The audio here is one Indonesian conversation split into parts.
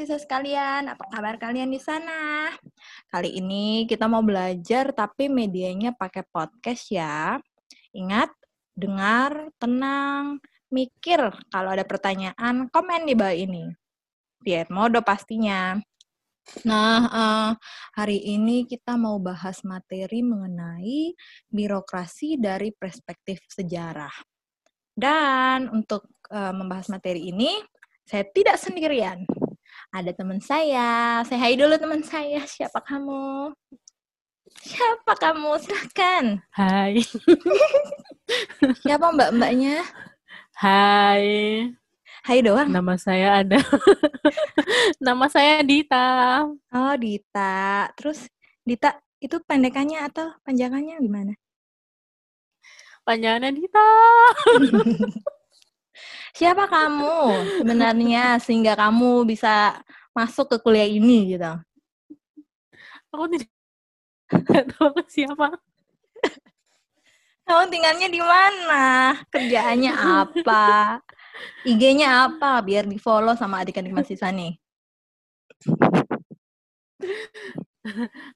mahasiswa sekalian, apa kabar kalian di sana? Kali ini kita mau belajar tapi medianya pakai podcast ya. Ingat, dengar, tenang, mikir. Kalau ada pertanyaan, komen di bawah ini. Di Edmodo pastinya. Nah, uh, hari ini kita mau bahas materi mengenai birokrasi dari perspektif sejarah. Dan untuk uh, membahas materi ini, saya tidak sendirian. Ada teman saya. Saya hai dulu teman saya. Siapa kamu? Siapa kamu? Silahkan. Hai. Siapa mbak-mbaknya? Hai. Hai doang. Nama saya ada. Nama saya Dita. Oh, Dita. Terus Dita itu pendekannya atau panjangannya gimana? Panjangannya Dita. Siapa kamu sebenarnya sehingga kamu bisa masuk ke kuliah ini gitu? Aku tidak tahu siapa. Kamu tinggalnya di mana? Kerjaannya apa? IG-nya apa? Biar di follow sama adik-adik mahasiswa nih.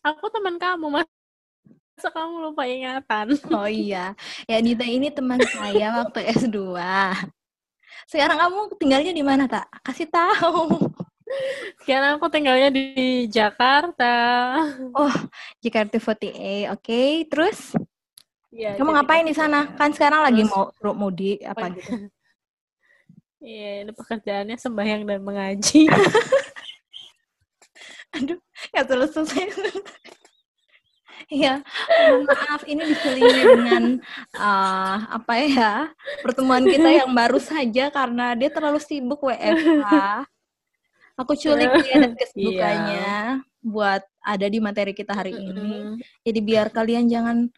Aku teman kamu, Mas. Masa kamu lupa ingatan? Oh iya. Ya Dita ini teman saya waktu S2. Sekarang kamu tinggalnya di mana, Tak? Kasih tahu. Sekarang aku tinggalnya di Jakarta. Oh, Jakarta 48. Oke, okay. terus? Ya, kamu ngapain di sana? Kan sekarang lagi mau mudik apa gitu. Iya, ini pekerjaannya sembahyang dan mengaji. Aduh, nggak selesai. Iya, maaf ini diselingi dengan uh, apa ya pertemuan kita yang baru saja karena dia terlalu sibuk WFH. Aku culik dia dan kesibukannya yeah. buat ada di materi kita hari ini. Jadi biar kalian jangan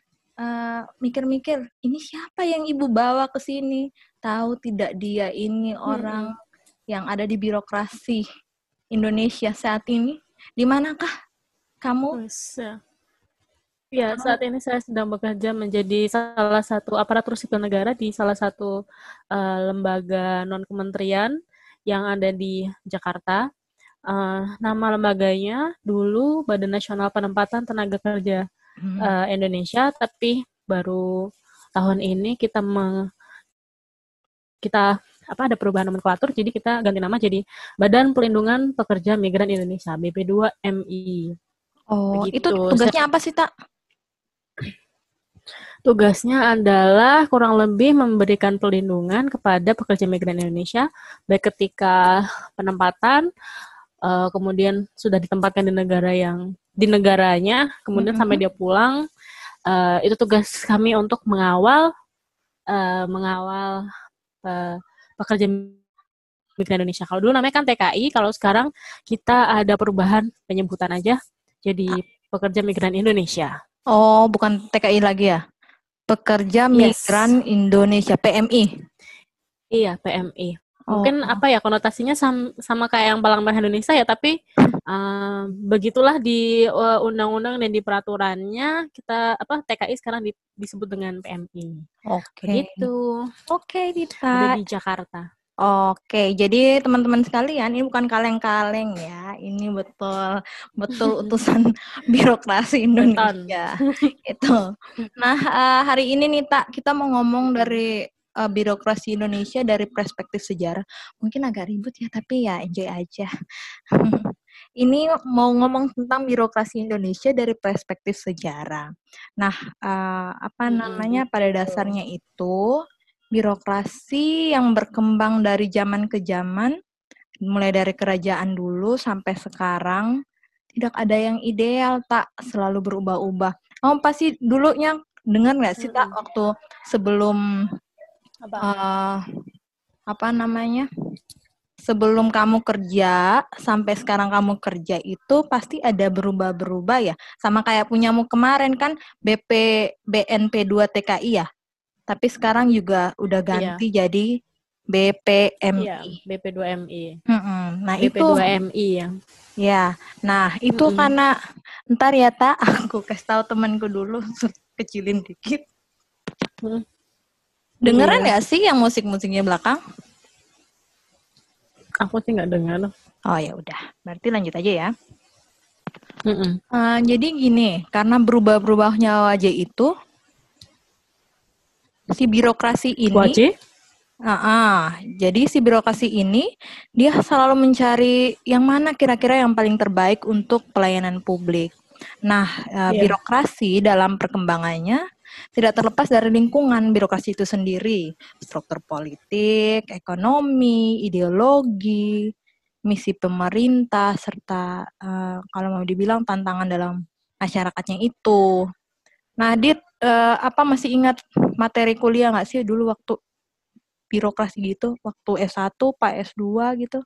mikir-mikir uh, ini siapa yang ibu bawa ke sini? Tahu tidak dia ini orang hmm. yang ada di birokrasi Indonesia saat ini? Di manakah kamu? Ya, saat ini saya sedang bekerja menjadi salah satu aparatur sipil negara di salah satu uh, lembaga non kementerian yang ada di Jakarta. Uh, nama lembaganya dulu Badan Nasional Penempatan Tenaga Kerja hmm. uh, Indonesia, tapi baru tahun ini kita meng, kita apa ada perubahan nomenklatur, jadi kita ganti nama jadi Badan Pelindungan Pekerja Migran Indonesia BP2MI. Oh, Begitu. itu tugasnya apa sih, Tak? Tugasnya adalah kurang lebih memberikan pelindungan kepada pekerja migran Indonesia, baik ketika penempatan, uh, kemudian sudah ditempatkan di negara yang di negaranya, kemudian mm -hmm. sampai dia pulang. Uh, itu tugas kami untuk mengawal, uh, mengawal uh, pekerja migran Indonesia. Kalau dulu namanya kan TKI, kalau sekarang kita ada perubahan penyebutan aja, jadi pekerja migran Indonesia. Oh, bukan TKI lagi ya? Pekerja Migran yes. Indonesia PMI. Iya PMI. Mungkin oh. apa ya konotasinya sama, sama kayak yang Palang Merah Indonesia ya, tapi uh, begitulah di uh, undang-undang dan di peraturannya kita apa TKI sekarang di, disebut dengan PMI. Oke. Okay. Gitu. Oke, okay, Dita. di Jakarta. Oke, jadi teman-teman sekalian ini bukan kaleng-kaleng ya, ini betul betul utusan birokrasi Indonesia itu. Nah uh, hari ini nih tak kita mau ngomong dari uh, birokrasi Indonesia dari perspektif sejarah. Mungkin agak ribut ya, tapi ya enjoy aja. ini mau ngomong tentang birokrasi Indonesia dari perspektif sejarah. Nah uh, apa namanya pada dasarnya itu birokrasi yang berkembang dari zaman ke zaman, mulai dari kerajaan dulu sampai sekarang, tidak ada yang ideal, tak selalu berubah-ubah. Kamu pasti dulunya dengar nggak sih tak waktu sebelum apa? Uh, apa namanya? Sebelum kamu kerja sampai sekarang kamu kerja itu pasti ada berubah-berubah ya. Sama kayak punyamu kemarin kan BP BNP 2 TKI ya tapi sekarang juga udah iya. ganti iya. jadi BPMI. Iya, BP2MI. Mm-mm. Nah, BP2MI itu ya. Ya. Nah, itu mm -mm. karena ntar ya tak aku kasih tahu temanku dulu kecilin dikit. Hmm. Dengeran nggak iya. sih yang musik-musiknya belakang? Aku sih nggak dengar. Oh ya udah, berarti lanjut aja ya. Mm -mm. Uh, jadi gini, karena berubah-berubahnya wajah itu, si birokrasi ini. Wajah? Uh, uh, jadi si birokrasi ini dia selalu mencari yang mana kira-kira yang paling terbaik untuk pelayanan publik. Nah, uh, yeah. birokrasi dalam perkembangannya tidak terlepas dari lingkungan birokrasi itu sendiri, struktur politik, ekonomi, ideologi, misi pemerintah serta uh, kalau mau dibilang tantangan dalam masyarakatnya itu. Nah, Dit, uh, apa masih ingat materi kuliah nggak sih dulu waktu birokrasi gitu, waktu S1, Pak S2 gitu?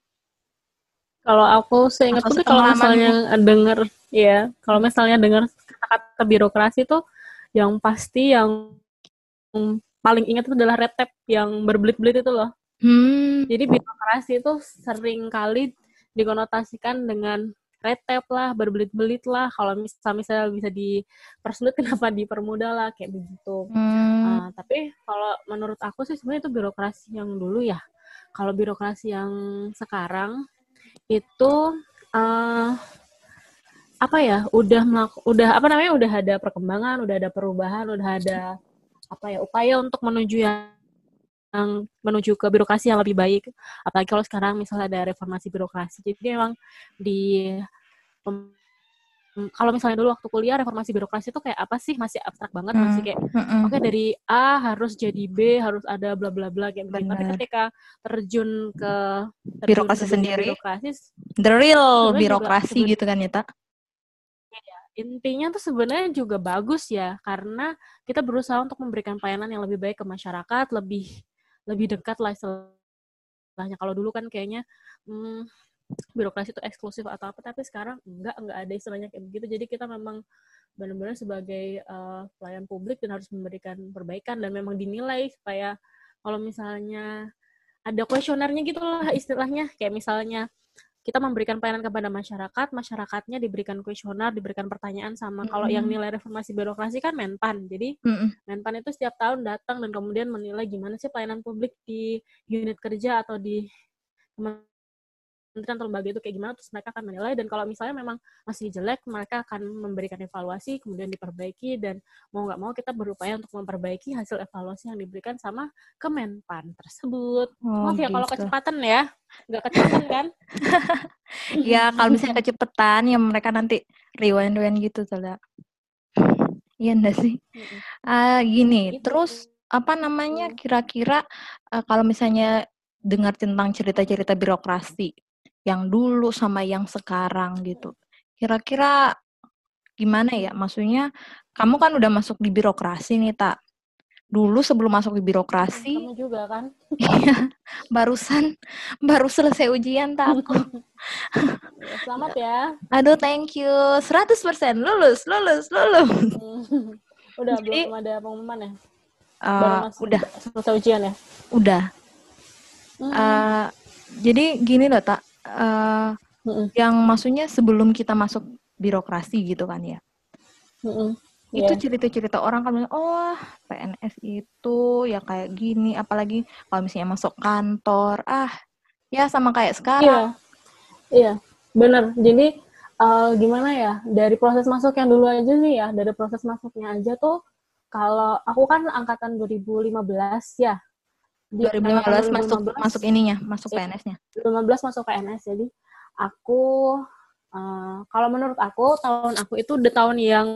Kalau aku seingat tuh kalau misalnya dengar ya, kalau misalnya dengar kata-kata birokrasi tuh yang pasti yang paling ingat itu adalah retep yang berbelit-belit itu loh. Hmm. Jadi birokrasi itu sering kali dikonotasikan dengan retep lah, berbelit-belit lah. Kalau misalnya, misalnya bisa dipersulit, kenapa dipermudah lah, kayak begitu. Hmm. Uh, tapi kalau menurut aku sih sebenarnya itu birokrasi yang dulu ya. Kalau birokrasi yang sekarang itu uh, apa ya? Udah melaku, udah apa namanya? Udah ada perkembangan, udah ada perubahan, udah ada apa ya? Upaya untuk menuju yang yang menuju ke birokrasi yang lebih baik. Apalagi kalau sekarang misalnya ada reformasi birokrasi. Jadi memang di kalau misalnya dulu waktu kuliah reformasi birokrasi itu kayak apa sih masih abstrak banget hmm. masih kayak hmm. oke okay, dari A harus jadi B harus ada bla bla bla kayak begitu tapi ketika terjun ke terjun birokrasi ke sendiri birokrasi the real birokrasi juga, gitu kan ya tak intinya tuh sebenarnya juga bagus ya karena kita berusaha untuk memberikan pelayanan yang lebih baik ke masyarakat lebih lebih dekat lah istilahnya. Kalau dulu kan kayaknya hmm, birokrasi itu eksklusif atau apa tapi sekarang enggak enggak ada istilahnya kayak begitu. Jadi kita memang benar-benar sebagai uh, pelayan publik dan harus memberikan perbaikan dan memang dinilai supaya kalau misalnya ada kuesionernya gitu lah istilahnya. Kayak misalnya kita memberikan pelayanan kepada masyarakat, masyarakatnya diberikan kuesioner, diberikan pertanyaan sama mm-hmm. kalau yang nilai reformasi birokrasi kan Menpan. Jadi mm-hmm. Menpan itu setiap tahun datang dan kemudian menilai gimana sih pelayanan publik di unit kerja atau di kementerian atau lembaga itu kayak gimana terus mereka akan menilai dan kalau misalnya memang masih jelek mereka akan memberikan evaluasi kemudian diperbaiki dan mau nggak mau kita berupaya untuk memperbaiki hasil evaluasi yang diberikan sama Kemenpan tersebut. Oh, Maaf ya gitu. kalau kecepatan ya, nggak kecepatan kan? ya kalau misalnya kecepatan ya mereka nanti rewind rewind gitu soalnya. Iya enggak sih? Uh, gini, gitu. terus apa namanya kira-kira uh, kalau misalnya dengar tentang cerita-cerita birokrasi yang dulu sama yang sekarang gitu. Kira-kira gimana ya? Maksudnya kamu kan udah masuk di birokrasi nih, Tak. Dulu sebelum masuk di birokrasi Kamu juga kan? Iya. barusan baru selesai ujian tak aku. Ya, selamat ya. Aduh, thank you. 100% lulus, lulus, lulus. udah Jadi, belum ada pengumuman ya? Uh, udah selesai ujian ya? Udah. Hmm. Uh, jadi gini loh, Tak uh, mm-hmm. yang maksudnya sebelum kita masuk birokrasi gitu kan ya. Mm-hmm. Itu yeah. cerita-cerita orang kan oh PNS itu ya kayak gini, apalagi kalau misalnya masuk kantor, ah ya sama kayak sekarang. Iya, iya bener. Jadi uh, gimana ya dari proses masuk yang dulu aja nih ya, dari proses masuknya aja tuh kalau aku kan angkatan 2015 ya, 2015, 2015 masuk masuk ininya, masuk ya, PNS-nya. 2015 masuk PNS. Jadi aku uh, kalau menurut aku tahun aku itu udah tahun yang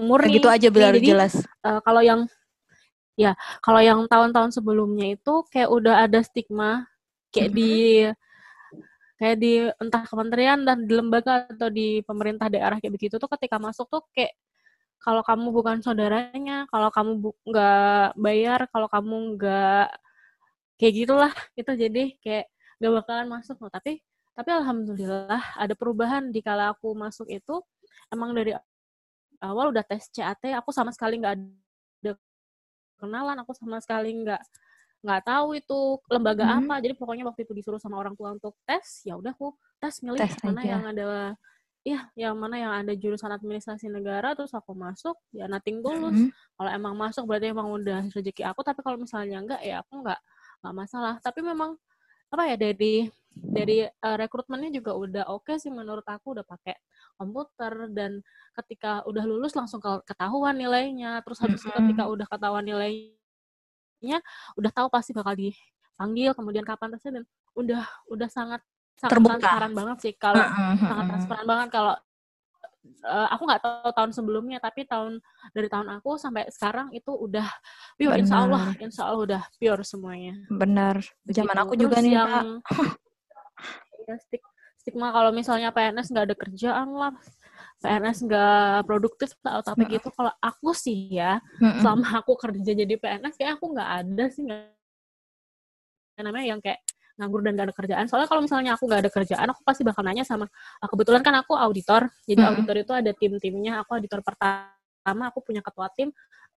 murni. Gitu aja biar jadi, jelas. Uh, kalau yang ya, kalau yang tahun-tahun sebelumnya itu kayak udah ada stigma kayak mm -hmm. di kayak di entah kementerian dan di lembaga atau di pemerintah daerah kayak begitu tuh ketika masuk tuh kayak kalau kamu bukan saudaranya, kalau kamu nggak bayar, kalau kamu nggak kayak gitulah itu jadi kayak nggak bakalan masuk loh. Tapi tapi alhamdulillah ada perubahan di kala aku masuk itu emang dari awal udah tes CAT aku sama sekali nggak ada kenalan aku sama sekali nggak nggak tahu itu lembaga hmm. apa jadi pokoknya waktu itu disuruh sama orang tua untuk tes ya udah aku tes milih tes mana aja. yang ada iya yang mana yang ada jurusan administrasi negara terus aku masuk ya nating tulus mm -hmm. kalau emang masuk berarti emang udah rezeki aku tapi kalau misalnya enggak ya aku enggak enggak masalah tapi memang apa ya dari dari uh, rekrutmennya juga udah oke okay sih menurut aku udah pakai komputer dan ketika udah lulus langsung ketahuan nilainya terus habis mm -hmm. ketika udah ketahuan nilainya udah tahu pasti bakal dipanggil kemudian kapan tesnya dan udah udah sangat sangat Terbuka. transparan banget sih kalau sangat transparan banget kalau uh, aku nggak tahu tahun sebelumnya tapi tahun dari tahun aku sampai sekarang itu udah pure Benar. insya Allah insya Allah udah pure semuanya Benar. Zaman aku juga nih yang ya, stigma kalau misalnya PNS nggak ada kerjaan lah PNS nggak produktif atau tapi gitu kalau aku sih ya selama aku kerja jadi PNS kayak aku nggak ada sih nggak namanya yang kayak nganggur dan gak ada kerjaan. Soalnya kalau misalnya aku gak ada kerjaan, aku pasti bakal nanya sama, ah, kebetulan kan aku auditor, jadi hmm. auditor itu ada tim-timnya, aku auditor pertama, aku punya ketua tim,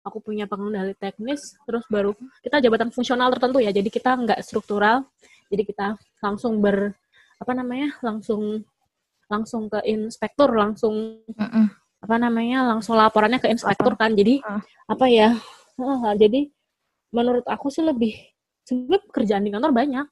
aku punya pengendali teknis, terus baru kita jabatan fungsional tertentu ya, jadi kita nggak struktural, jadi kita langsung ber, apa namanya, langsung langsung ke inspektur langsung uh -uh. apa namanya langsung laporannya ke inspektur kan jadi uh. apa ya uh, jadi menurut aku sih lebih sebenarnya pekerjaan di kantor banyak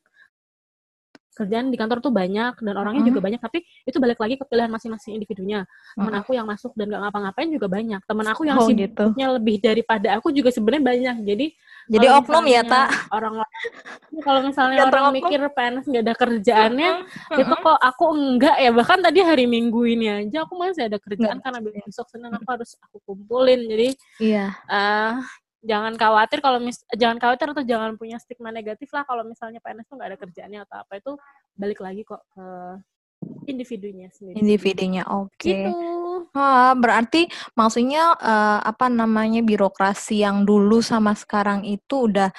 kerjaan di kantor tuh banyak dan orangnya uh juga banyak tapi itu balik lagi ke pilihan masing-masing individunya. Teman uh aku yang masuk dan gak ngapa-ngapain juga banyak. Teman aku yang oh, sibuknya gitu. lebih daripada aku juga sebenarnya banyak. Jadi jadi oknum ya tak orang-orang kalau misalnya ya, orang oknum. mikir PNS nggak ada kerjaannya uh itu kok aku enggak ya? Bahkan tadi hari minggu ini aja aku masih ada kerjaan uh karena besok senin aku harus aku kumpulin. Jadi iya. uh, jangan khawatir kalau mis jangan khawatir atau jangan punya stigma negatif lah kalau misalnya PNS tuh nggak ada kerjaannya atau apa itu balik lagi kok ke individunya sendiri. Individunya, oke. Okay. Gitu. Ha, berarti maksudnya uh, apa namanya birokrasi yang dulu sama sekarang itu udah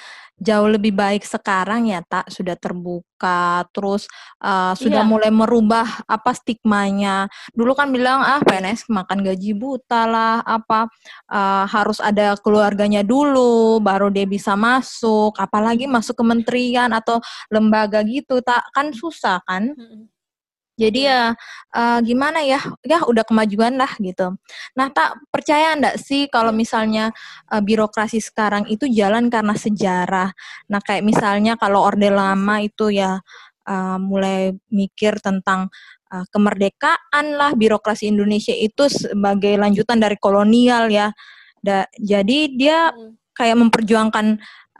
jauh lebih baik sekarang ya tak sudah terbuka terus uh, sudah iya. mulai merubah apa stigmanya dulu kan bilang ah PNS makan gaji buta lah apa uh, harus ada keluarganya dulu baru dia bisa masuk apalagi masuk kementerian atau lembaga gitu tak kan susah kan jadi iya. ya uh, gimana ya, ya udah kemajuan lah gitu. Nah tak percaya ndak sih kalau misalnya uh, birokrasi sekarang itu jalan karena sejarah. Nah kayak misalnya kalau orde lama itu ya uh, mulai mikir tentang uh, kemerdekaan lah birokrasi Indonesia itu sebagai lanjutan dari kolonial ya. Da, jadi dia hmm. kayak memperjuangkan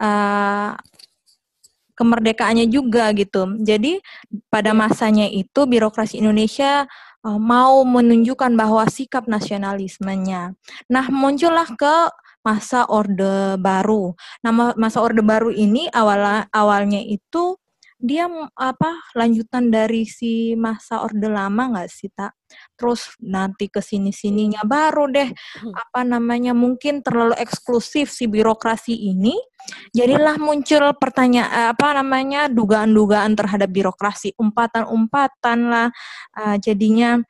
uh, kemerdekaannya juga gitu. Jadi pada masanya itu birokrasi Indonesia uh, mau menunjukkan bahwa sikap nasionalismenya. Nah, muncullah ke masa Orde Baru. Nah, masa Orde Baru ini awal awalnya itu dia apa lanjutan dari si masa orde lama nggak sih tak terus nanti ke sini sininya baru deh hmm. apa namanya mungkin terlalu eksklusif si birokrasi ini jadilah muncul pertanyaan apa namanya dugaan-dugaan terhadap birokrasi umpatan-umpatan lah uh, jadinya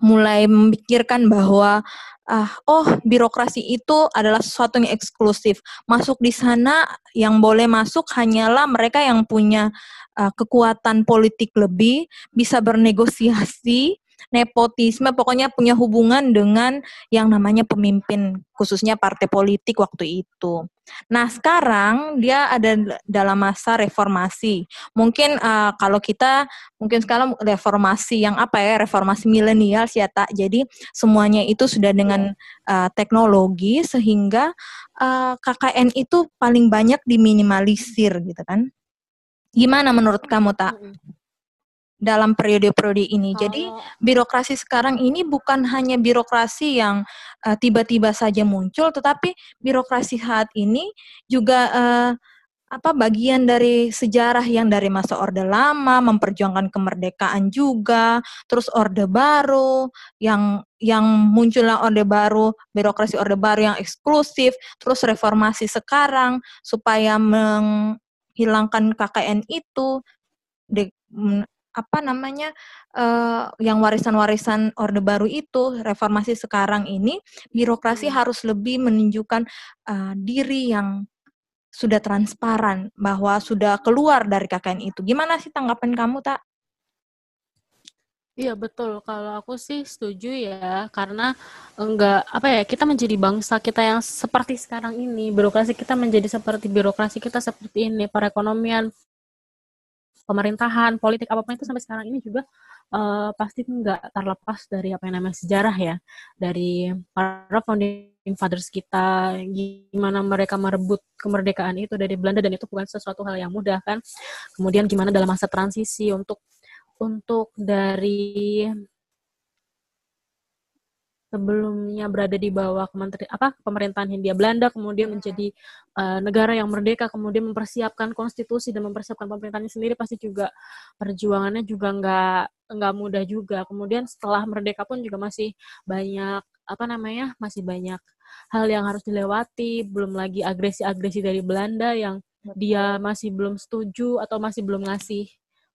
mulai memikirkan bahwa uh, oh birokrasi itu adalah sesuatu yang eksklusif. Masuk di sana yang boleh masuk hanyalah mereka yang punya uh, kekuatan politik lebih, bisa bernegosiasi, nepotisme, pokoknya punya hubungan dengan yang namanya pemimpin, khususnya partai politik waktu itu. Nah, sekarang dia ada dalam masa reformasi. Mungkin uh, kalau kita mungkin sekarang reformasi yang apa ya? Reformasi milenial sih ya tak. Jadi semuanya itu sudah dengan uh, teknologi sehingga uh, KKN itu paling banyak diminimalisir gitu kan. Gimana menurut kamu tak? Dalam periode-periode ini. Oh. Jadi birokrasi sekarang ini bukan hanya birokrasi yang uh, tiba-tiba saja muncul, tetapi birokrasi saat ini juga uh, apa bagian dari sejarah yang dari masa Orde Lama memperjuangkan kemerdekaan juga, terus Orde Baru yang yang munculnya Orde Baru, birokrasi Orde Baru yang eksklusif, terus reformasi sekarang supaya menghilangkan KKN itu de, apa namanya uh, yang warisan-warisan orde baru itu reformasi sekarang ini birokrasi hmm. harus lebih menunjukkan uh, diri yang sudah transparan bahwa sudah keluar dari KKN itu. Gimana sih tanggapan kamu tak? Iya betul. Kalau aku sih setuju ya, karena enggak apa ya kita menjadi bangsa kita yang seperti sekarang ini, birokrasi kita menjadi seperti birokrasi kita seperti ini, perekonomian pemerintahan, politik apa pun itu sampai sekarang ini juga uh, pasti nggak terlepas dari apa yang namanya sejarah ya, dari para founding fathers kita, gimana mereka merebut kemerdekaan itu dari Belanda dan itu bukan sesuatu hal yang mudah kan. Kemudian gimana dalam masa transisi untuk untuk dari sebelumnya berada di bawah kementeri apa pemerintahan Hindia Belanda kemudian menjadi uh, negara yang merdeka kemudian mempersiapkan konstitusi dan mempersiapkan pemerintahnya sendiri pasti juga perjuangannya juga nggak nggak mudah juga. Kemudian setelah merdeka pun juga masih banyak apa namanya masih banyak hal yang harus dilewati belum lagi agresi-agresi dari Belanda yang dia masih belum setuju atau masih belum ngasih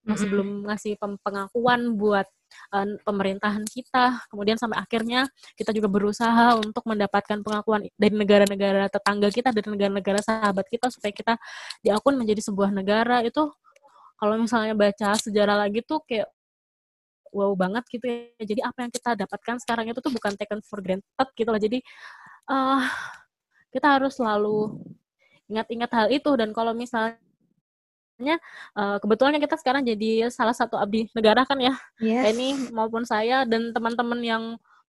masih belum ngasih pengakuan buat uh, pemerintahan kita. Kemudian sampai akhirnya kita juga berusaha untuk mendapatkan pengakuan dari negara-negara tetangga kita, dari negara-negara sahabat kita supaya kita diakui menjadi sebuah negara itu kalau misalnya baca sejarah lagi tuh kayak wow banget gitu ya. Jadi apa yang kita dapatkan sekarang itu tuh bukan taken for granted gitu loh. Jadi uh, kita harus selalu ingat-ingat hal itu dan kalau misalnya uh, kebetulan kita sekarang jadi salah satu abdi negara kan ya. Yes. Ini maupun saya dan teman-teman yang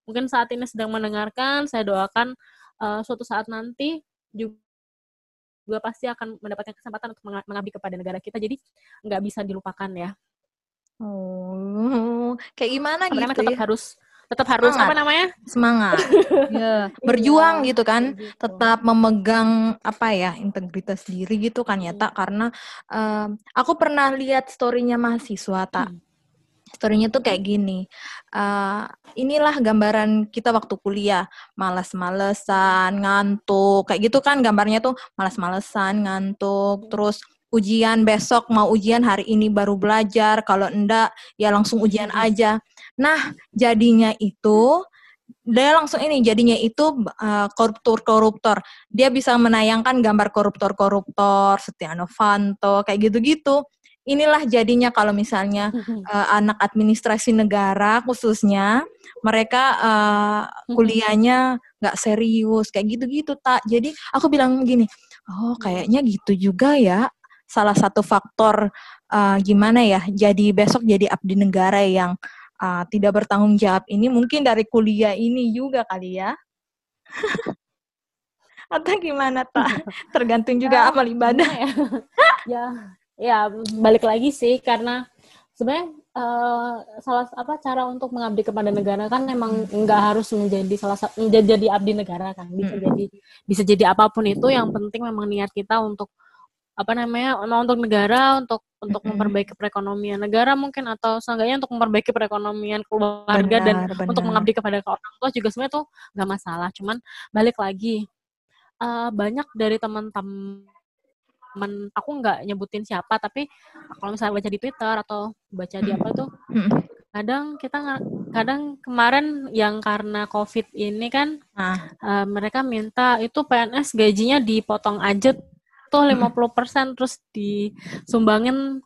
mungkin saat ini sedang mendengarkan, saya doakan uh, suatu saat nanti juga pasti akan mendapatkan kesempatan untuk mengabdi kepada negara kita. Jadi nggak bisa dilupakan ya. Oh, kayak gimana Sebenarnya gitu? Tetap ya? harus tetap harus semangat. apa namanya? Semangat. Ya berjuang gitu kan. Tetap memegang apa ya integritas diri gitu kan ya tak karena uh, aku pernah lihat storynya mahasiswa tak hmm. Storynya tuh kayak gini, uh, inilah gambaran kita waktu kuliah, malas-malesan, ngantuk, kayak gitu kan gambarnya tuh. Malas-malesan, ngantuk, terus ujian besok mau ujian hari ini baru belajar kalau enggak ya langsung ujian aja. Nah jadinya itu dia langsung ini jadinya itu uh, koruptor-koruptor. Dia bisa menayangkan gambar koruptor-koruptor Setia Novanto kayak gitu-gitu. Inilah jadinya kalau misalnya uh, anak administrasi negara khususnya mereka uh, kuliahnya nggak serius kayak gitu-gitu tak jadi aku bilang gini oh kayaknya gitu juga ya salah satu faktor uh, gimana ya jadi besok jadi abdi negara yang uh, tidak bertanggung jawab ini mungkin dari kuliah ini juga kali ya. Atau gimana tak tergantung juga ya, amal ibadah ya? Ya ya balik lagi sih karena sebenarnya uh, salah apa cara untuk mengabdi kepada negara kan memang nggak harus menjadi salah satu menjadi jadi abdi negara kan. Bisa hmm. jadi bisa jadi apa pun itu yang penting memang niat kita untuk apa namanya untuk negara untuk untuk mm-hmm. memperbaiki perekonomian negara mungkin atau seenggaknya untuk memperbaiki perekonomian keluarga benar, dan benar. untuk mengabdi kepada orang tua juga sebenarnya tuh nggak masalah cuman balik lagi uh, banyak dari teman-teman aku nggak nyebutin siapa tapi kalau misalnya baca di Twitter atau baca di apa tuh kadang kita kadang kemarin yang karena covid ini kan nah. uh, mereka minta itu PNS gajinya dipotong aja tuh 50% persen terus disumbangin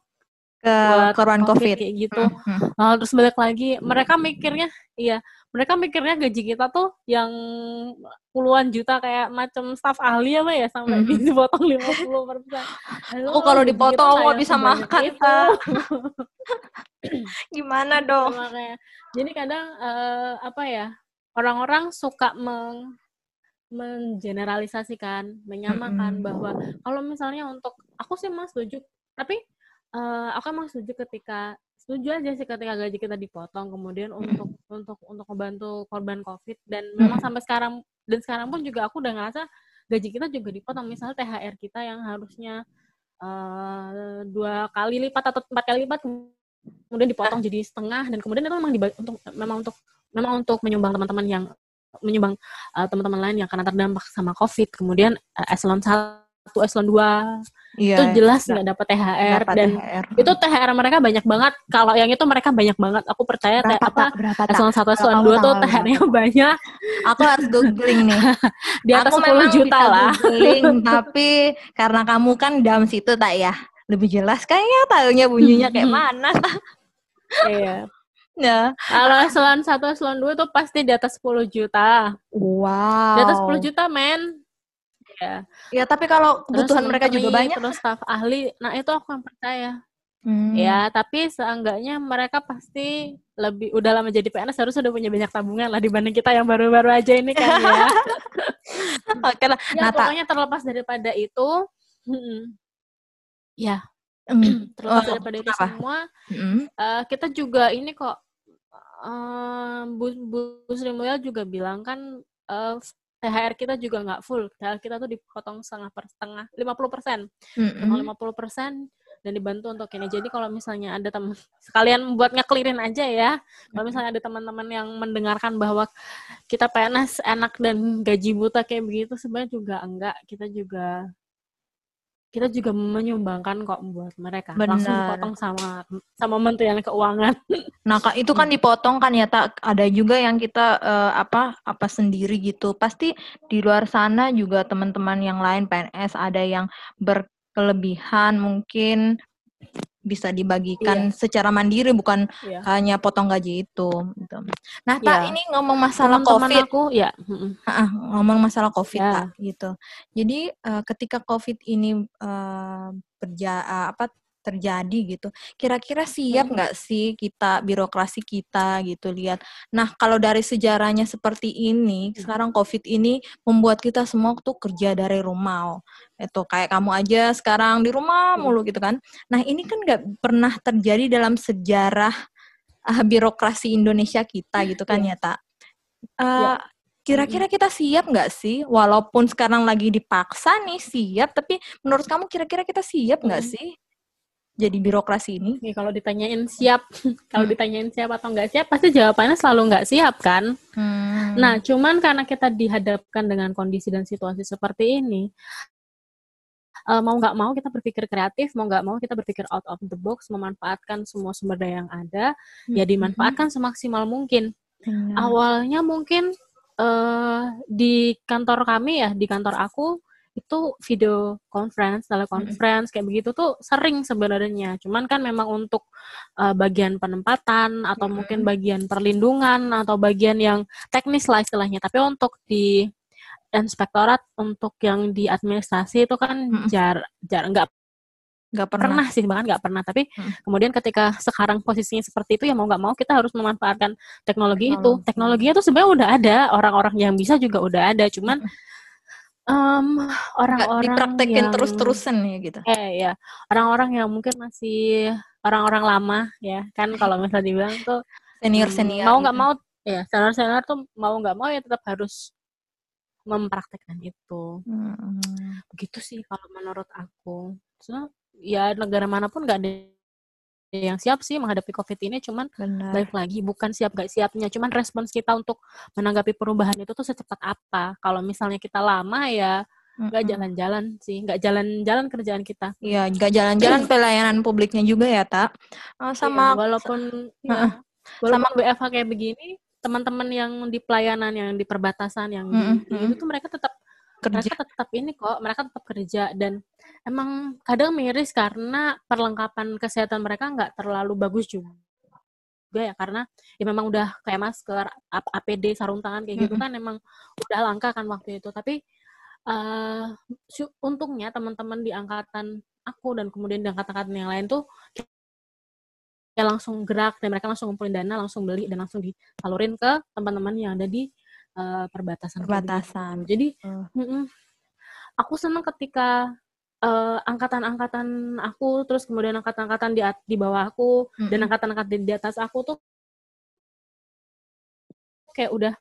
ke korban COVID, COVID kayak gitu. Hmm. Nah, terus balik lagi, mereka mikirnya, iya, mereka mikirnya gaji kita tuh yang puluhan juta kayak macam staff ahli apa ya sampai hmm. dipotong 50 persen. Oh, kalau dipotong nggak bisa makan kita. Gimana dong? Makanya. Jadi kadang uh, apa ya orang-orang suka meng mengeneralisasikan, menyamakan mm-hmm. bahwa kalau misalnya untuk aku sih mas setuju, tapi uh, aku emang setuju ketika setuju aja sih ketika gaji kita dipotong, kemudian untuk untuk untuk membantu korban covid dan memang sampai sekarang dan sekarang pun juga aku udah ngerasa gaji kita juga dipotong, misalnya THR kita yang harusnya uh, dua kali lipat atau empat kali lipat kemudian dipotong jadi setengah dan kemudian itu memang untuk memang untuk memang untuk menyumbang teman-teman yang menyumbang uh, teman-teman lain yang karena terdampak sama COVID. Kemudian uh, eselon 1, eselon 2 iya, itu jelas nggak dapat THR dapet dan THR. itu THR mereka banyak banget. Kalau yang itu mereka banyak banget. Aku percaya berapa, apa berapa, eselon 1, eselon 2 tuh THR-nya banyak. Aku harus googling nih. Di atas Aku 10 juta lah. Googling, tapi karena kamu kan dalam situ tak ya lebih jelas kayaknya tahunya bunyinya kayak mana. Iya. Ya. Kalau eselon 1, eselon 2 itu pasti di atas 10 juta. Wow. Di atas 10 juta, men. Ya. Ya, tapi kalau kebutuhan terus mereka juga banyak. Terus staff ahli, nah itu aku yang percaya. Hmm. Ya, tapi seenggaknya mereka pasti lebih udah lama jadi PNS harus sudah punya banyak tabungan lah dibanding kita yang baru-baru aja ini kan ya. Oke lah. Ya, nah, pokoknya terlepas daripada itu, ya terlepas oh, daripada itu semua, mm. uh, kita juga ini kok uh, Bu, Bu Sri Mulyal juga bilang kan uh, eh, THR kita juga nggak full. THR kita tuh dipotong setengah per setengah, 50 persen. Mm -hmm. 50 persen dan dibantu untuk ini. Jadi kalau misalnya ada teman sekalian buat ngeklirin aja ya. Kalau misalnya ada teman-teman yang mendengarkan bahwa kita PNS enak dan gaji buta kayak begitu sebenarnya juga enggak. Kita juga kita juga menyumbangkan kok buat mereka Benar. langsung dipotong sama sama yang Keuangan. Nah kak itu kan dipotong kan ya tak ada juga yang kita uh, apa apa sendiri gitu. Pasti di luar sana juga teman-teman yang lain PNS ada yang ber kelebihan mungkin bisa dibagikan iya. secara mandiri bukan iya. hanya potong gaji itu gitu. Nah, tak iya. ini ngomong masalah Teman COVID. Aku, ya. ngomong masalah COVID ya. tak gitu. Jadi uh, ketika COVID ini uh, berja uh, apa terjadi gitu. Kira-kira siap hmm. nggak sih kita birokrasi kita gitu lihat. Nah kalau dari sejarahnya seperti ini, hmm. sekarang COVID ini membuat kita semua tuh kerja dari rumah. Itu kayak kamu aja sekarang di rumah hmm. mulu gitu kan. Nah ini kan nggak pernah terjadi dalam sejarah uh, birokrasi Indonesia kita gitu kan ya tak. Uh, Kira-kira kita siap nggak sih? Walaupun sekarang lagi dipaksa nih siap, tapi menurut kamu kira-kira kita siap nggak hmm. sih? Jadi birokrasi ini? Ya, kalau ditanyain siap, kalau hmm. ditanyain siap atau nggak siap, pasti jawabannya selalu nggak siap kan. Hmm. Nah, cuman karena kita dihadapkan dengan kondisi dan situasi seperti ini, uh, mau nggak mau kita berpikir kreatif, mau nggak mau kita berpikir out of the box, memanfaatkan semua sumber daya yang ada, hmm. ya dimanfaatkan semaksimal mungkin. Hmm. Awalnya mungkin uh, di kantor kami ya, di kantor aku itu video conference, teleconference kayak begitu tuh sering sebenarnya. Cuman kan memang untuk uh, bagian penempatan atau hmm. mungkin bagian perlindungan atau bagian yang teknis lah istilahnya. Tapi untuk di inspektorat untuk yang di administrasi itu kan hmm. jar jar nggak nggak pernah. pernah sih bahkan nggak pernah tapi hmm. kemudian ketika sekarang posisinya seperti itu ya mau nggak mau kita harus memanfaatkan teknologi, teknologi. itu teknologinya tuh sebenarnya udah ada orang-orang yang bisa juga udah ada cuman hmm Um, orang-orang dipraktekin yang, terus-terusan ya gitu. Eh ya, orang-orang yang mungkin masih orang-orang lama ya kan kalau misalnya dibilang tuh senior-senior mau nggak gitu. mau ya senior-senior tuh mau nggak mau ya tetap harus mempraktekkan itu. Hmm. Begitu sih kalau menurut aku. So, ya negara mana pun nggak ada yang siap sih menghadapi COVID ini, cuman Benar. balik lagi bukan siap gak siapnya, cuman respons kita untuk menanggapi perubahan itu tuh secepat apa. Kalau misalnya kita lama ya nggak jalan-jalan sih, nggak jalan-jalan kerjaan kita. Iya, nggak jalan-jalan pelayanan publiknya juga ya, tak? Uh, sama iya, walaupun ya, walaupun sama WFH kayak begini, teman-teman yang di pelayanan, yang di perbatasan, yang mm -hmm. di, itu tuh mereka tetap kerja. mereka tetap ini kok, mereka tetap kerja dan emang kadang miris karena perlengkapan kesehatan mereka nggak terlalu bagus juga ya karena ya memang udah kayak masker, APD, sarung tangan kayak gitu kan emang udah langka kan waktu itu. Tapi uh, untungnya teman-teman di angkatan aku dan kemudian di angkatan-angkatan yang lain tuh ya langsung gerak dan mereka langsung ngumpulin dana, langsung beli dan langsung disalurin ke teman-teman yang ada di uh, perbatasan. Perbatasan. Jadi uh. mm -mm, aku senang ketika uh, angkatan-angkatan aku terus kemudian angkatan-angkatan di di bawah aku mm-hmm. dan angkatan-angkatan di atas aku tuh kayak udah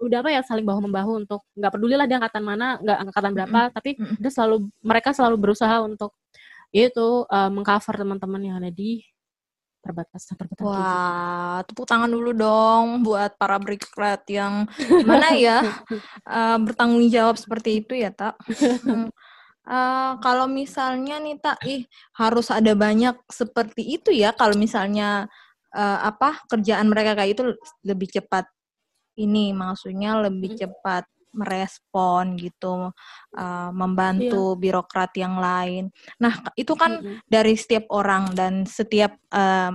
udah apa ya saling bahu membahu untuk nggak peduli lah dia angkatan mana nggak angkatan berapa mm-hmm. tapi mm-hmm. dia selalu mereka selalu berusaha untuk itu uh, mengcover teman-teman yang ada di perbatasan perbatasan Wah, tepuk tangan dulu dong buat para beriklat yang mana ya uh, bertanggung jawab seperti itu ya tak. Hmm. Uh, kalau misalnya nih tak, ih harus ada banyak seperti itu ya. Kalau misalnya uh, apa kerjaan mereka kayak itu lebih cepat. Ini maksudnya lebih hmm. cepat merespon gitu, uh, membantu iya. birokrat yang lain. Nah itu kan hmm. dari setiap orang dan setiap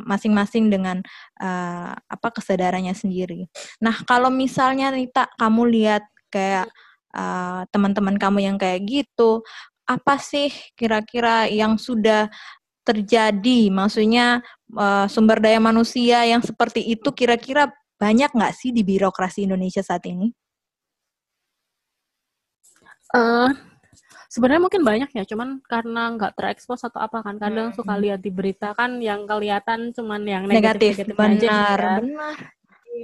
masing-masing uh, dengan uh, apa kesadarannya sendiri. Nah kalau misalnya nih tak kamu lihat kayak uh, teman-teman kamu yang kayak gitu, apa sih kira-kira yang sudah terjadi? Maksudnya uh, sumber daya manusia yang seperti itu kira-kira banyak nggak sih di birokrasi Indonesia saat ini? Uh, sebenarnya mungkin banyak ya, cuman karena nggak terekspos atau apa kan, kadang hmm. suka lihat di berita kan yang kelihatan cuman yang negatif, negatif, negatif benar, aja, ya. benar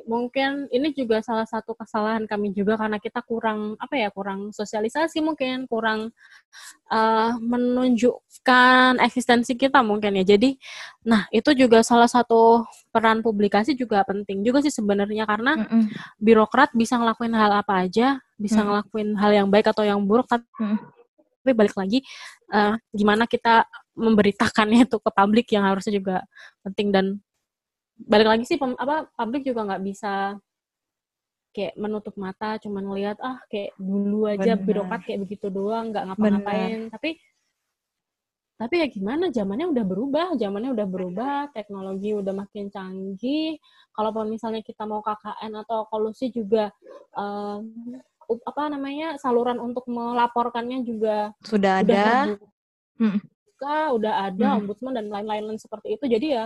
mungkin ini juga salah satu kesalahan kami juga karena kita kurang apa ya kurang sosialisasi mungkin kurang uh, menunjukkan eksistensi kita mungkin ya jadi nah itu juga salah satu peran publikasi juga penting juga sih sebenarnya karena mm -mm. birokrat bisa ngelakuin hal apa aja bisa mm. ngelakuin hal yang baik atau yang buruk tapi mm. tapi balik lagi uh, gimana kita memberitakannya itu ke publik yang harusnya juga penting dan balik lagi sih pem, apa publik juga nggak bisa kayak menutup mata cuman ngelihat ah kayak dulu aja Bener. birokrat kayak begitu doang nggak ngapa-ngapain tapi tapi ya gimana zamannya udah berubah zamannya udah berubah teknologi udah makin canggih kalaupun misalnya kita mau KKN atau kolusi juga um, apa namanya saluran untuk melaporkannya juga sudah ada hmm. udah ada hmm. ombudsman dan lain-lain seperti itu jadi ya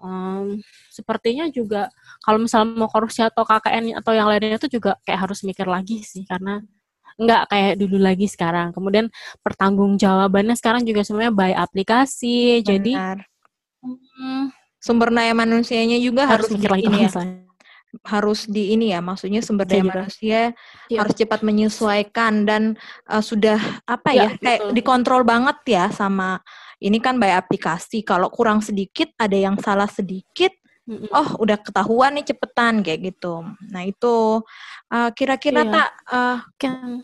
um, sepertinya juga kalau misalnya mau korupsi atau KKN atau yang lainnya itu juga kayak harus mikir lagi sih karena nggak kayak dulu lagi sekarang. Kemudian pertanggungjawabannya sekarang juga sebenarnya by aplikasi. Benar. Jadi um, sumber daya manusianya juga harus, harus mikir lagi ini ya. Harus di ini ya, maksudnya sumber daya ya, manusia ya. harus cepat menyesuaikan dan uh, sudah apa ya, ya kayak betul. dikontrol banget ya sama ini kan by aplikasi. Kalau kurang sedikit, ada yang salah sedikit, mm-hmm. oh udah ketahuan nih cepetan kayak gitu. Nah itu uh, kira-kira iya. tak uh, kan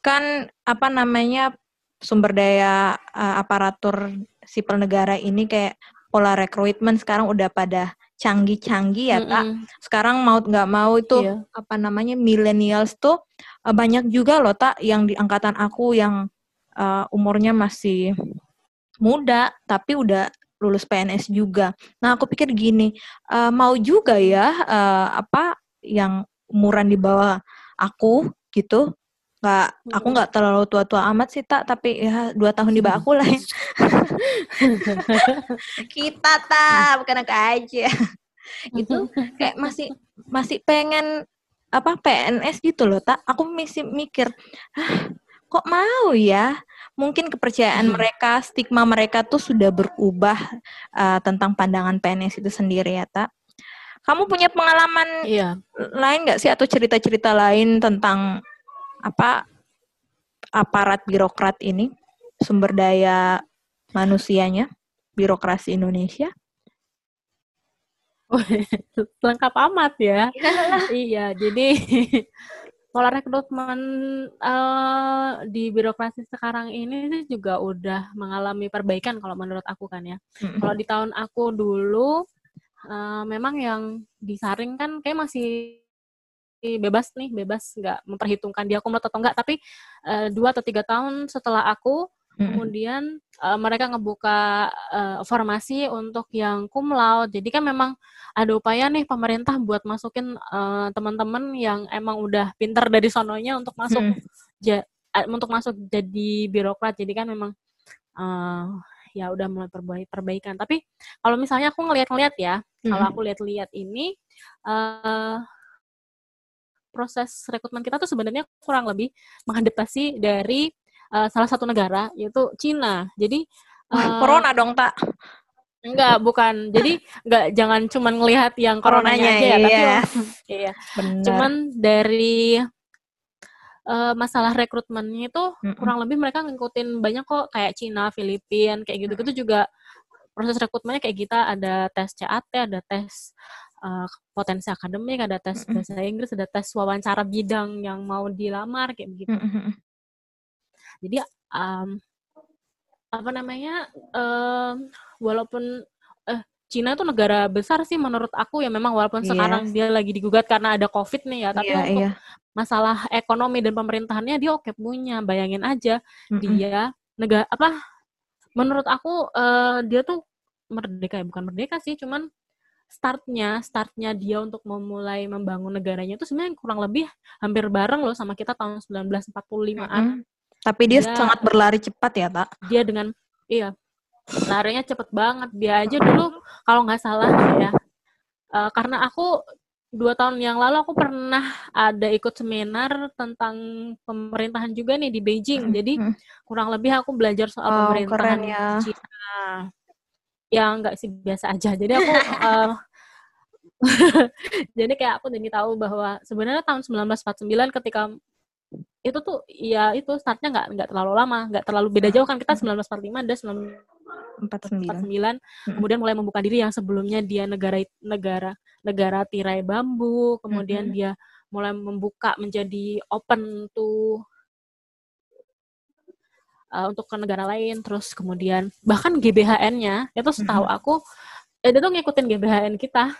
kan apa namanya sumber daya uh, aparatur sipil negara ini kayak pola rekrutmen sekarang udah pada canggih-canggih ya kak. Mm -hmm. Sekarang mau nggak mau itu iya. apa namanya millennials tuh uh, banyak juga loh tak yang di angkatan aku yang uh, umurnya masih muda tapi udah lulus PNS juga. Nah, aku pikir gini, uh, mau juga ya uh, apa yang umuran di bawah aku gitu. Nggak, aku nggak terlalu tua-tua amat sih tak, tapi ya dua tahun di bawah aku lah ya. Kita tak, bukan aku aja. itu kayak masih masih pengen apa PNS gitu loh tak. Aku masih mikir, ah, kok mau ya? mungkin kepercayaan mereka, stigma mereka tuh sudah berubah uh, tentang pandangan PNS itu sendiri ya, tak? Kamu punya pengalaman iya. lain nggak sih atau cerita-cerita lain tentang apa aparat birokrat ini, sumber daya manusianya, birokrasi Indonesia? lengkap amat ya. iya, jadi pola rekrutmen uh, di birokrasi sekarang ini sih juga udah mengalami perbaikan kalau menurut aku kan ya. Mm-hmm. Kalau di tahun aku dulu uh, memang yang disaring kan kayak masih bebas nih, bebas nggak memperhitungkan dia kumlot atau enggak, tapi uh, dua atau tiga tahun setelah aku hmm Kemudian uh, mereka ngebuka uh, formasi untuk yang cum laude. Jadi kan memang ada upaya nih pemerintah buat masukin uh, teman-teman yang emang udah pinter dari sononya untuk masuk mm. ja, untuk masuk jadi birokrat. Jadi kan memang uh, ya udah mulai perbaik perbaikan. Tapi kalau misalnya aku ngeliat-ngeliat ya, mm-hmm. kalau aku lihat-lihat ini uh, proses rekrutmen kita tuh sebenarnya kurang lebih mengadaptasi dari uh, salah satu negara yaitu Cina. Jadi uh, corona dong tak? Enggak, bukan. Jadi enggak jangan cuman ngelihat yang coronanya, coronanya aja ya, iya. tapi iya. Cuman dari uh, masalah rekrutmennya itu mm-hmm. kurang lebih mereka ngikutin banyak kok kayak Cina, Filipina, kayak gitu-gitu juga proses rekrutmennya kayak kita ada tes CAT, ada tes uh, potensi akademik, ada tes mm-hmm. bahasa Inggris, ada tes wawancara bidang yang mau dilamar kayak begitu. Mm-hmm. Jadi um, apa namanya um, walaupun eh Cina itu negara besar sih menurut aku ya memang walaupun yeah. sekarang dia lagi digugat karena ada covid nih ya tapi yeah, untuk yeah. masalah ekonomi dan pemerintahannya dia oke punya bayangin aja mm -hmm. dia negara apa menurut aku uh, dia tuh merdeka ya bukan merdeka sih cuman startnya startnya dia untuk memulai membangun negaranya itu sebenarnya kurang lebih hampir bareng loh sama kita tahun 1945an mm -hmm. Tapi dia, dia sangat berlari cepat ya, Pak. Dia dengan iya. larinya cepet banget dia aja dulu kalau nggak salah ya uh, karena aku dua tahun yang lalu aku pernah ada ikut seminar tentang pemerintahan juga nih di Beijing. Jadi kurang lebih aku belajar soal oh, pemerintahan ya. Cina. Yang enggak sih biasa aja. Jadi aku uh, jadi kayak aku jadi tahu bahwa sebenarnya tahun 1949 ketika itu tuh ya itu startnya nggak nggak terlalu lama nggak terlalu beda jauh kan. Kita 1945 ada 1949 49 kemudian mulai membuka diri yang sebelumnya dia negara negara negara tirai bambu kemudian dia mulai membuka menjadi open tuh uh, untuk ke negara lain terus kemudian bahkan GBHN-nya itu setahu aku eh, dia tuh ngikutin GBHN kita.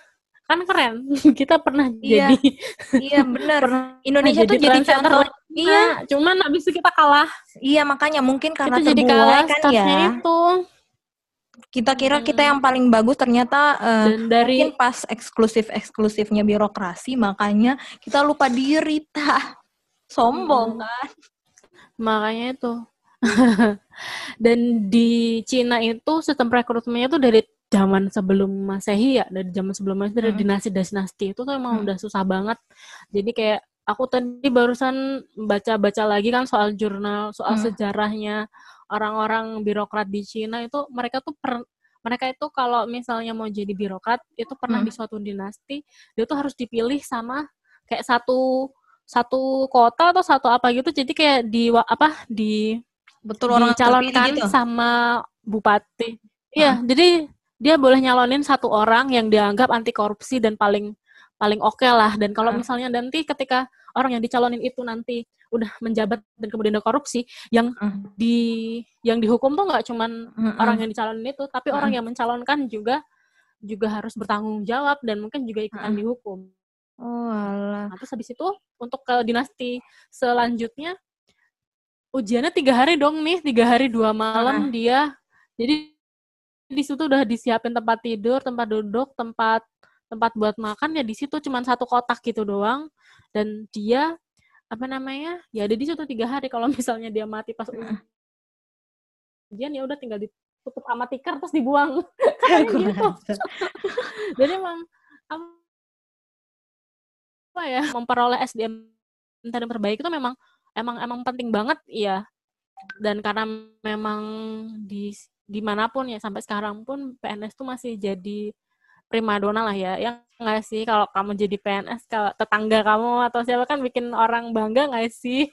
Kan keren kita pernah iya, jadi iya benar Indonesia tuh jadi contoh. iya. Cuman habis itu kita kalah. Iya makanya mungkin karena kita jadi kalah kan ya. itu. Kita kira hmm. kita yang paling bagus ternyata uh, Dan dari mungkin pas eksklusif eksklusifnya birokrasi makanya kita lupa diri. Ta sombong hmm. kan. Makanya itu dan di Cina itu sistem rekrutmennya tuh dari zaman sebelum masehi ya dari zaman sebelum masehi dari hmm. dinasti dinasti itu tuh emang hmm. udah susah banget jadi kayak aku tadi barusan baca-baca lagi kan soal jurnal soal hmm. sejarahnya orang-orang birokrat di Cina itu mereka tuh per, mereka itu kalau misalnya mau jadi birokrat itu pernah hmm. di suatu dinasti dia tuh harus dipilih sama kayak satu satu kota atau satu apa gitu jadi kayak di apa di betul orang dicalonkan gitu? sama bupati iya jadi dia boleh nyalonin satu orang yang dianggap anti korupsi dan paling paling oke okay lah dan kalau misalnya nanti ketika orang yang dicalonin itu nanti udah menjabat dan kemudian ada korupsi yang hmm. di yang dihukum tuh nggak cuman hmm. orang yang dicalonin itu tapi orang yang mencalonkan juga juga harus bertanggung jawab dan mungkin juga ikutan dihukum. Oh alah. Nah, terus habis itu untuk ke dinasti selanjutnya ujiannya tiga hari dong nih tiga hari dua malam hmm. dia. Jadi di situ udah disiapin tempat tidur, tempat duduk, tempat tempat buat makan. Ya di situ cuma satu kotak gitu doang. Dan dia apa namanya ya ada di situ tiga hari. Kalau misalnya dia mati pas ujian ya udah tinggal ditutup sama tikar terus dibuang. Kayak gitu. jadi emang apa ya memperoleh SDM yang terbaik itu memang emang emang penting banget ya dan karena memang di di mana pun ya sampai sekarang pun PNS tuh masih jadi primadona lah ya. Yang nggak sih kalau kamu jadi PNS kalau tetangga kamu atau siapa kan bikin orang bangga nggak sih?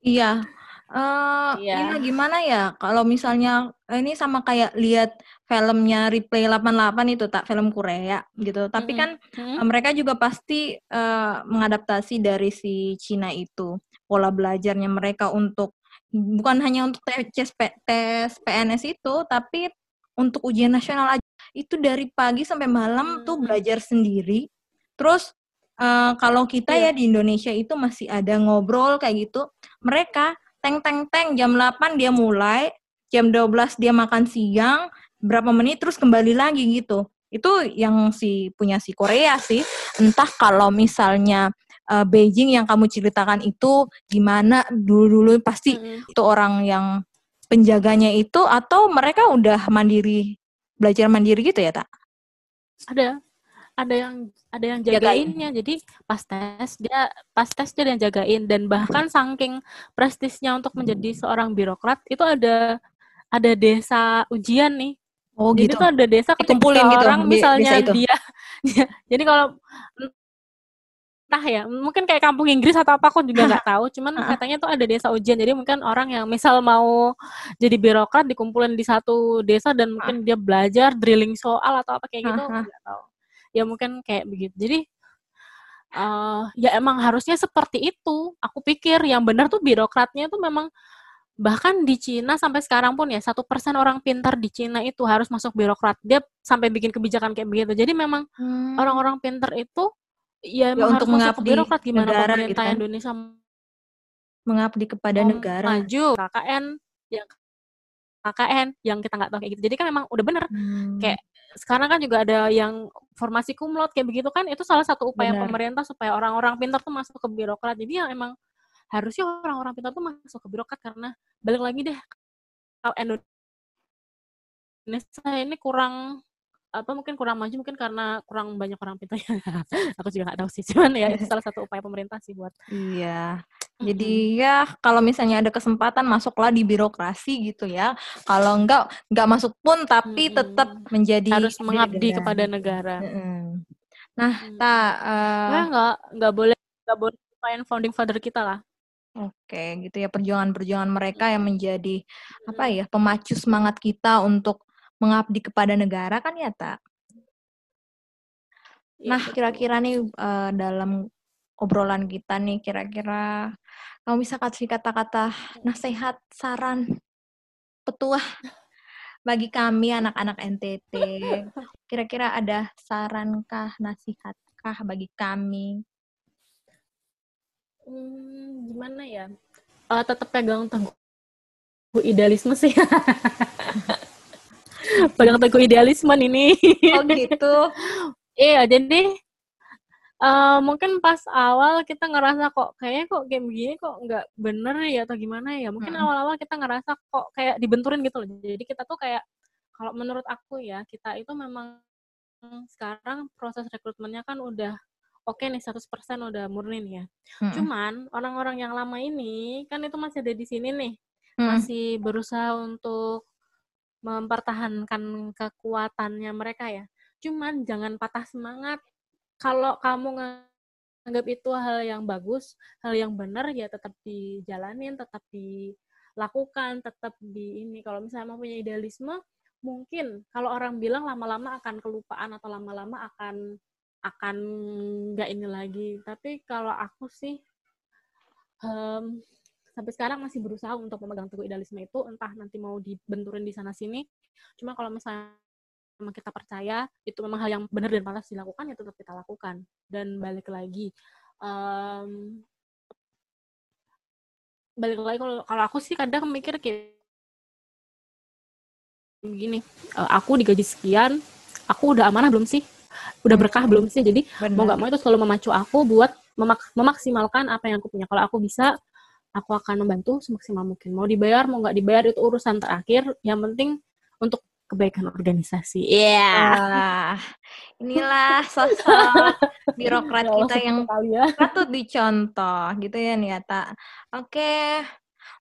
Iya uh, iya. ini gimana ya kalau misalnya ini sama kayak lihat filmnya Replay 88 itu tak film Korea gitu tapi mm -hmm. kan -hmm. mereka juga pasti uh, mengadaptasi dari si Cina itu pola belajarnya mereka untuk bukan hanya untuk tes, tes PNS itu, tapi untuk ujian nasional aja itu dari pagi sampai malam hmm. tuh belajar sendiri. Terus uh, kalau kita yeah. ya di Indonesia itu masih ada ngobrol kayak gitu. Mereka teng teng teng jam 8 dia mulai, jam 12 dia makan siang, berapa menit terus kembali lagi gitu. Itu yang si punya si Korea sih. Entah kalau misalnya uh, Beijing yang kamu ceritakan itu gimana dulu-dulu pasti hmm. itu orang yang penjaganya itu atau mereka udah mandiri belajar mandiri gitu ya tak? Ada ada yang ada yang jagainnya. Jagain. jadi pas tes dia pas tes dia yang jagain. Dan bahkan saking prestisnya untuk menjadi seorang birokrat itu ada ada desa ujian nih. Oh jadi gitu. Tuh ada desa ketika gitu, orang misalnya dia, dia jadi kalau entah ya mungkin kayak kampung Inggris atau apa aku juga nggak tahu. Cuman katanya tuh ada desa ujian. Jadi mungkin orang yang misal mau jadi birokrat dikumpulin di satu desa dan mungkin dia belajar drilling soal atau apa kayak gitu nggak tahu ya mungkin kayak begitu jadi uh, ya emang harusnya seperti itu aku pikir yang benar tuh birokratnya tuh memang bahkan di Cina sampai sekarang pun ya satu persen orang pintar di Cina itu harus masuk birokrat dia sampai bikin kebijakan kayak begitu jadi memang hmm. orang-orang hmm. pintar itu ya, ya untuk mengabdi birokrat gimana negara, pemerintah gitu kan? Indonesia mengabdi kepada negara maju KKN yang KKN yang kita nggak tahu kayak gitu jadi kan memang udah bener hmm. kayak sekarang kan juga ada yang formasi kumlot kayak begitu kan itu salah satu upaya bener. pemerintah supaya orang-orang pintar tuh masuk ke birokrat jadi yang emang harusnya orang-orang pintar tuh masuk ke birokrat karena balik lagi deh kalau Indonesia ini kurang apa mungkin kurang maju mungkin karena kurang banyak orang pintar aku juga nggak tahu sih cuman ya itu salah satu upaya pemerintah sih buat. Iya. Jadi ya kalau misalnya ada kesempatan masuklah di birokrasi gitu ya. Kalau enggak enggak masuk pun tapi hmm. tetap menjadi harus mengabdi negara. kepada negara. Hmm. nah hmm. tak uh, nah, enggak enggak boleh enggak boleh lupain founding father kita lah. Oke, gitu ya perjuangan-perjuangan mereka yang menjadi apa ya pemacu semangat kita untuk mengabdi kepada negara kan ya tak? Iya, nah kira-kira nih uh, dalam obrolan kita nih kira-kira kamu bisa kasih kata-kata nasihat, saran, petuah bagi kami anak-anak NTT. Kira-kira ada sarankah, nasihatkah bagi kami? Hmm, gimana ya? Uh, tetap pegang teguh idealisme sih. pegang teguh idealisme ini. Oh gitu. iya, jadi uh, mungkin pas awal kita ngerasa kok kayaknya kok game begini kok nggak bener ya atau gimana ya. Mungkin hmm. awal-awal kita ngerasa kok kayak dibenturin gitu loh. Jadi kita tuh kayak kalau menurut aku ya, kita itu memang sekarang proses rekrutmennya kan udah oke okay nih 100% udah murni nih ya. Hmm. Cuman orang-orang yang lama ini kan itu masih ada di sini nih. Hmm. Masih berusaha untuk mempertahankan kekuatannya mereka ya. Cuman jangan patah semangat. Kalau kamu nganggap itu hal yang bagus, hal yang benar ya tetap dijalanin, tetap dilakukan, tetap di ini. Kalau misalnya mau punya idealisme, mungkin kalau orang bilang lama-lama akan kelupaan atau lama-lama akan akan nggak ini lagi. Tapi kalau aku sih um, sampai sekarang masih berusaha untuk memegang teguh idealisme itu entah nanti mau dibenturin di sana sini. Cuma kalau misalnya memang kita percaya itu memang hal yang benar dan pantas dilakukan ya tetap kita lakukan. Dan balik lagi um, balik lagi kalau kalau aku sih kadang mikir kayak begini uh, aku digaji sekian aku udah amanah belum sih? Udah berkah belum sih? Jadi Benar. mau nggak mau itu selalu memacu aku buat memak memaksimalkan apa yang aku punya. Kalau aku bisa aku akan membantu semaksimal mungkin. Mau dibayar, mau nggak dibayar itu urusan terakhir. Yang penting untuk kebaikan organisasi. Iya. Yeah. inilah sosok birokrat ya kita yang ya. patut dicontoh gitu ya Niata. Oke,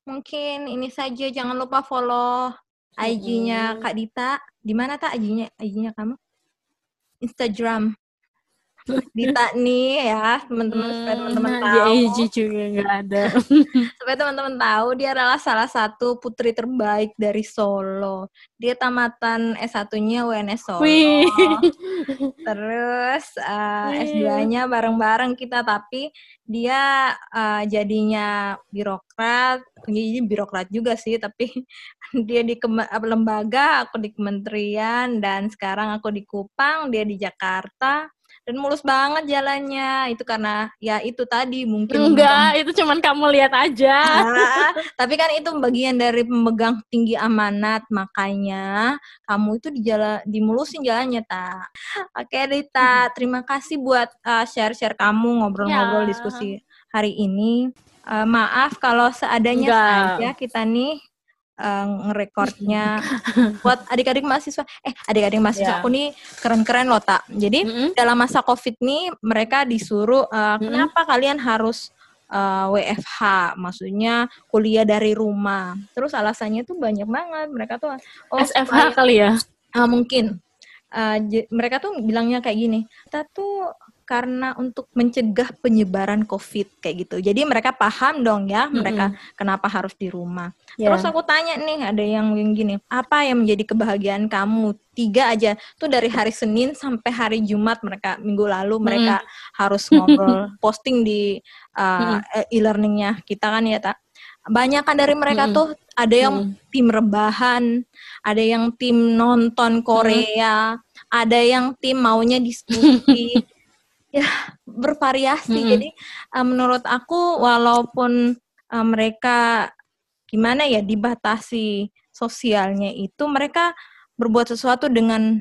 mungkin ini saja. Jangan lupa follow IG-nya Kak Dita. Di mana tak IG-nya? IG-nya kamu? Instagram. Dita nih ya teman-teman hmm, supaya teman-teman tahu. Di juga nggak ada. supaya teman-teman tahu dia adalah salah satu putri terbaik dari Solo. Dia tamatan S1-nya UNS Solo. Wih. Terus uh, S2-nya bareng-bareng kita tapi dia uh, jadinya birokrat, jadi birokrat juga sih tapi dia di lembaga, aku di kementerian dan sekarang aku di Kupang, dia di Jakarta dan mulus banget jalannya. Itu karena ya itu tadi mungkin enggak itu cuman kamu lihat aja. Nah, tapi kan itu bagian dari pemegang tinggi amanat. Makanya kamu itu di jalan dimulusin jalannya tak oke Rita terima kasih buat uh, share-share kamu ngobrol-ngobrol ya. diskusi hari ini. Uh, maaf kalau seadanya Enggak. saja kita nih uh, ngerekordnya buat adik-adik mahasiswa. Eh, adik-adik mahasiswa yeah. aku nih keren-keren loh, Tak. Jadi, mm -hmm. dalam masa Covid nih mereka disuruh uh, mm -hmm. kenapa kalian harus uh, eh, WFH, maksudnya kuliah dari rumah. Terus alasannya tuh banyak banget. Mereka tuh oh SFH supaya, kali ya. Uh, mungkin. Uh, mereka tuh bilangnya kayak gini, kita tuh karena untuk mencegah penyebaran COVID kayak gitu. Jadi mereka paham dong ya, mereka mm-hmm. kenapa harus di rumah. Yeah. Terus aku tanya nih, ada yang gini, apa yang menjadi kebahagiaan kamu? Tiga aja, tuh dari hari Senin sampai hari Jumat mereka minggu lalu mereka mm-hmm. harus ngobrol, posting di uh, mm-hmm. e-learningnya kita kan ya tak. Banyak kan dari mereka mm-hmm. tuh ada yang mm-hmm. tim rebahan, ada yang tim nonton Korea, mm-hmm. ada yang tim maunya diskusi. ya bervariasi. Hmm. Jadi uh, menurut aku walaupun uh, mereka gimana ya dibatasi sosialnya itu mereka berbuat sesuatu dengan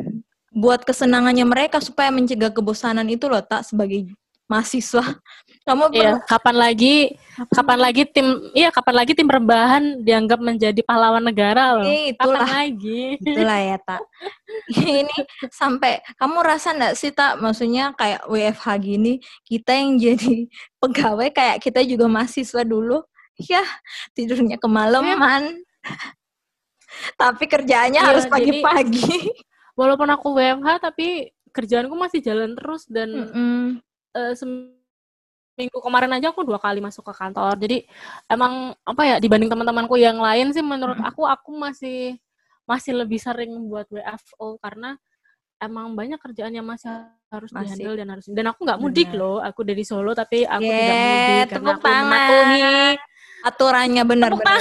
buat kesenangannya mereka supaya mencegah kebosanan itu loh tak sebagai mahasiswa. Kamu iya, kapan lagi kapan, kapan lagi tim iya kapan lagi tim rebahan dianggap menjadi pahlawan negara loh. Eh, itulah, kapan lagi? Itulah ya, Tak. Ini sampai kamu rasa enggak sih, Tak? Maksudnya kayak WFH gini, kita yang jadi pegawai kayak kita juga mahasiswa dulu. Ya, tidurnya kemalaman. Tapi kerjaannya ya, harus pagi-pagi. Walaupun aku WFH tapi kerjaanku masih jalan terus dan mm -mm. Uh, minggu kemarin aja aku dua kali masuk ke kantor. Jadi emang apa ya dibanding teman-temanku yang lain sih menurut aku aku masih masih lebih sering buat WFO karena emang banyak kerjaan yang masih harus masih. dihandle dan harus dan aku nggak mudik Bener. loh. Aku dari Solo tapi aku yeah, tidak mudik karena aku mematuhi aturannya benar benar.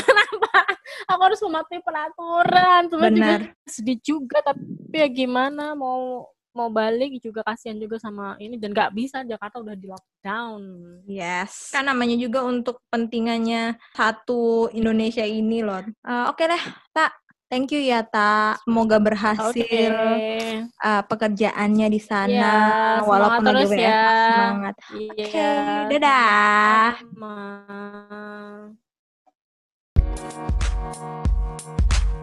aku harus mematuhi peraturan. Benar. sedih juga tapi ya gimana mau mau balik juga kasihan juga sama ini dan nggak bisa Jakarta udah di lockdown. Yes. Kan namanya juga untuk pentingannya satu Indonesia ini loh. Uh, Oke okay deh, tak. Thank you ya Tak. Semoga berhasil okay. uh, pekerjaannya di sana yeah, walaupun lagi WFH ya. semangat. Yeah. Oke, okay, dadah. Ma.